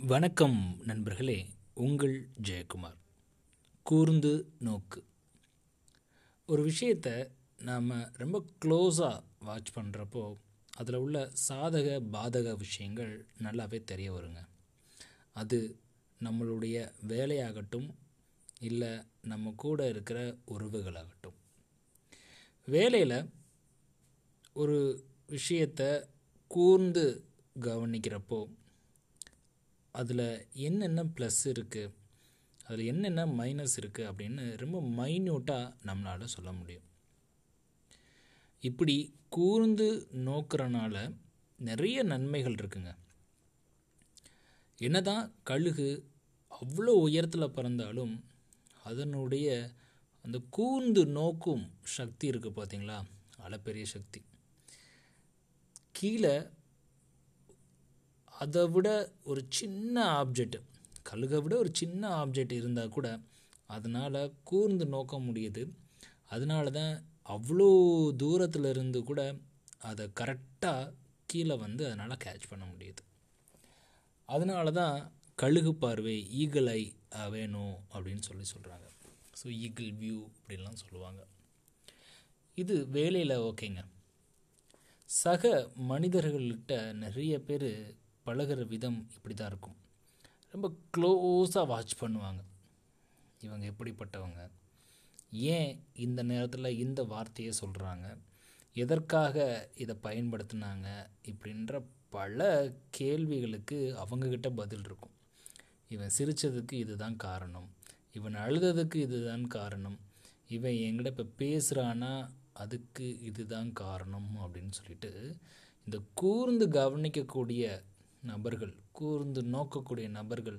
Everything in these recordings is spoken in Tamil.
வணக்கம் நண்பர்களே உங்கள் ஜெயக்குமார். கூர்ந்து நோக்கு. ஒரு விஷயத்தை நாம் ரொம்ப க்ளோஸாக வாட்ச் பண்ணுறப்போ அதில் உள்ள சாதக பாதக விஷயங்கள் நல்லாவே தெரிய வருங்க. அது நம்மளுடைய வேலையாகட்டும் இல்லை நம்ம கூட இருக்கிற உறவுகளாகட்டும். வேலையில் ஒரு விஷயத்தை கூர்ந்து கவனிக்கிறப்போ அதில் என்னென்ன ப்ளஸ் இருக்குது அதில் என்னென்ன மைனஸ் இருக்குது அப்படின்னு ரொம்ப மைன்யூட்டாக நம்மளால் சொல்ல முடியும். இப்படி கூர்ந்து நோக்கிறனால நிறைய நன்மைகள் இருக்குங்க. என்னதான் கழுகு அவ்வளோ உயரத்தில் பறந்தாலும் அதனுடைய அந்த கூர்ந்து நோக்கும் சக்தி இருக்குது பார்த்தீங்களா அளப்பெரிய சக்தி. கீழே அதை விட ஒரு சின்ன ஆப்ஜெக்ட் கழுகை விட ஒரு சின்ன ஆப்ஜெக்ட் இருந்தால் கூட அதனால் கூர்ந்து நோக்க முடியுது. அதனால தான் அவ்வளோ தூரத்தில் இருந்து கூட அதை கரெக்டாக கீழே வந்து அதனால் கேட்ச் பண்ண முடியுது. அதனால தான் கழுகு பார்வை ஈகிள் ஐ வேணும் அப்படின்னு சொல்லி சொல்கிறாங்க ஸோ ஈகிள் வியூ அப்படின்லாம் சொல்லுவாங்க. இது வேலையில் ஓகேங்க. சக மனிதர்கள்கிட்ட நிறைய பேர் பழகிற விதம் இப்படி தான் இருக்கும். ரொம்ப க்ளோஸாக வாட்ச் பண்ணுவாங்க. இவங்க எப்படிப்பட்டவங்க? ஏன் இந்த நேரத்தில் இந்த வார்த்தையை சொல்கிறாங்க எதற்காக இதை பயன்படுத்தினாங்க? இப்படின்ற பல கேள்விகளுக்கு அவங்கக்கிட்ட பதில் இருக்கும். இவன் சிரித்ததுக்கு இதுதான் காரணம். இவன் அழுததுக்கு இதுதான் காரணம். இவன் என்கிட்ட இப்போ பேசுகிறானா அதுக்கு இதுதான் காரணம் அப்படின்னு சொல்லிட்டு இந்த கூர்ந்து கவனிக்கக்கூடிய நபர்கள் கூர்ந்து நோக்கக்கூடிய நபர்கள்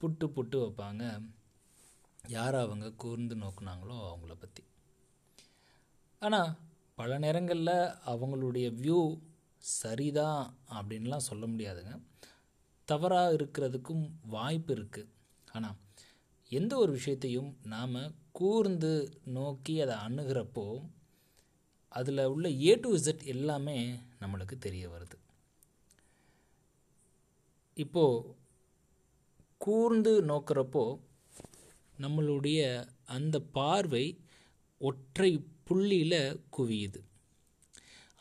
புட்டு புட்டு வைப்பாங்க. யார் அவங்க கூர்ந்து நோக்குனாங்களோ அவங்கள பற்றி ஆனால் பல நேரங்களில் அவங்களுடைய வியூ சரிதான் அப்படின்லாம் சொல்ல முடியாதுங்க. தவறாக இருக்கிறதுக்கும் வாய்ப்பு இருக்குது ஆனால் எந்த ஒரு விஷயத்தையும் நாம் கூர்ந்து நோக்கி அதை அணுகிறப்போ அதில் உள்ள ஏ டு இசட் எல்லாமே நம்மளுக்கு தெரிய வருது. இப்போது கூர்ந்து நோக்கிறப்போ நம்மளுடைய அந்த பார்வை ஒற்றை புள்ளியில் குவியுது.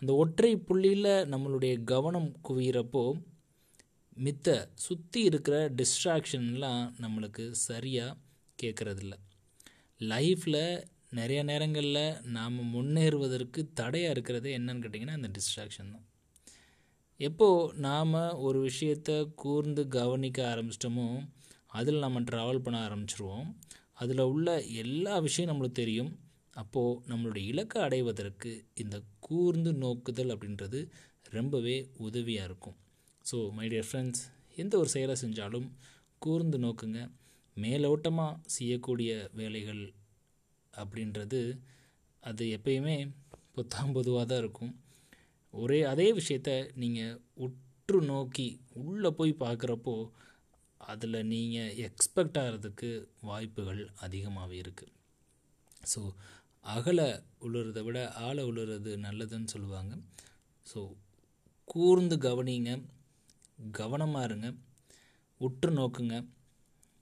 அந்த ஒற்றை புள்ளியில் நம்மளுடைய கவனம் குவிகிறப்போ மித்த சுற்றி இருக்கிற டிஸ்ட்ராக்ஷன்லாம் நம்மளுக்கு சரியாக கேட்குறதில்ல லைஃப்பில் நிறைய நேரங்களில் நாம் முன்னேறுவதற்கு தடையாக இருக்கிறது என்னன்னு கேட்டிங்கன்னா அந்த டிஸ்ட்ராக்ஷன் தான். எப்போது நாம் ஒரு விஷயத்தை கூர்ந்து கவனிக்க ஆரம்பிச்சிட்டோமோ அதில் நம்ம ட்ராவல் பண்ண ஆரம்பிச்சிருவோம். அதில் உள்ள எல்லா விஷயம் நம்மளுக்கு தெரியும். அப்போது நம்மளுடைய இலக்கை அடைவதற்கு இந்த கூர்ந்து நோக்குதல் அப்படின்றது ரொம்பவே உதவியாக இருக்கும். ஸோ மை டியர் ஃப்ரெண்ட்ஸ் எந்த ஒரு செயலை செஞ்சாலும் கூர்ந்து நோக்குங்க. மேலோட்டமாக செய்யக்கூடிய வேலைகள் அப்படின்றது அது எப்பயுமே பொத்தாம் பொதுவாக தான் இருக்கும். ஒரே அதே விஷயத்த நீங்கள் உற்று நோக்கி உள்ளே போய் பார்க்குறப்போ அதில் நீங்கள் எக்ஸ்பெக்ட் ஆகிறதுக்கு வாய்ப்புகள் அதிகமாகவே இருக்குது ஸோ அகல உழுறதை விட ஆழ உழுறது நல்லதுன்னு சொல்லுவாங்க. ஸோ கூர்ந்து கவனிங்க கவனமாக இருங்க உற்று நோக்குங்க.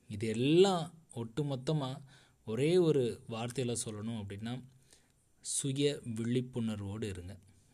இது எல்லாம் ஒட்டுமொத்தமாக ஒரே ஒரு வார்த்தையில் சொல்லணும் அப்படின்னா சுய விழிப்புணர்வோடு இருங்க.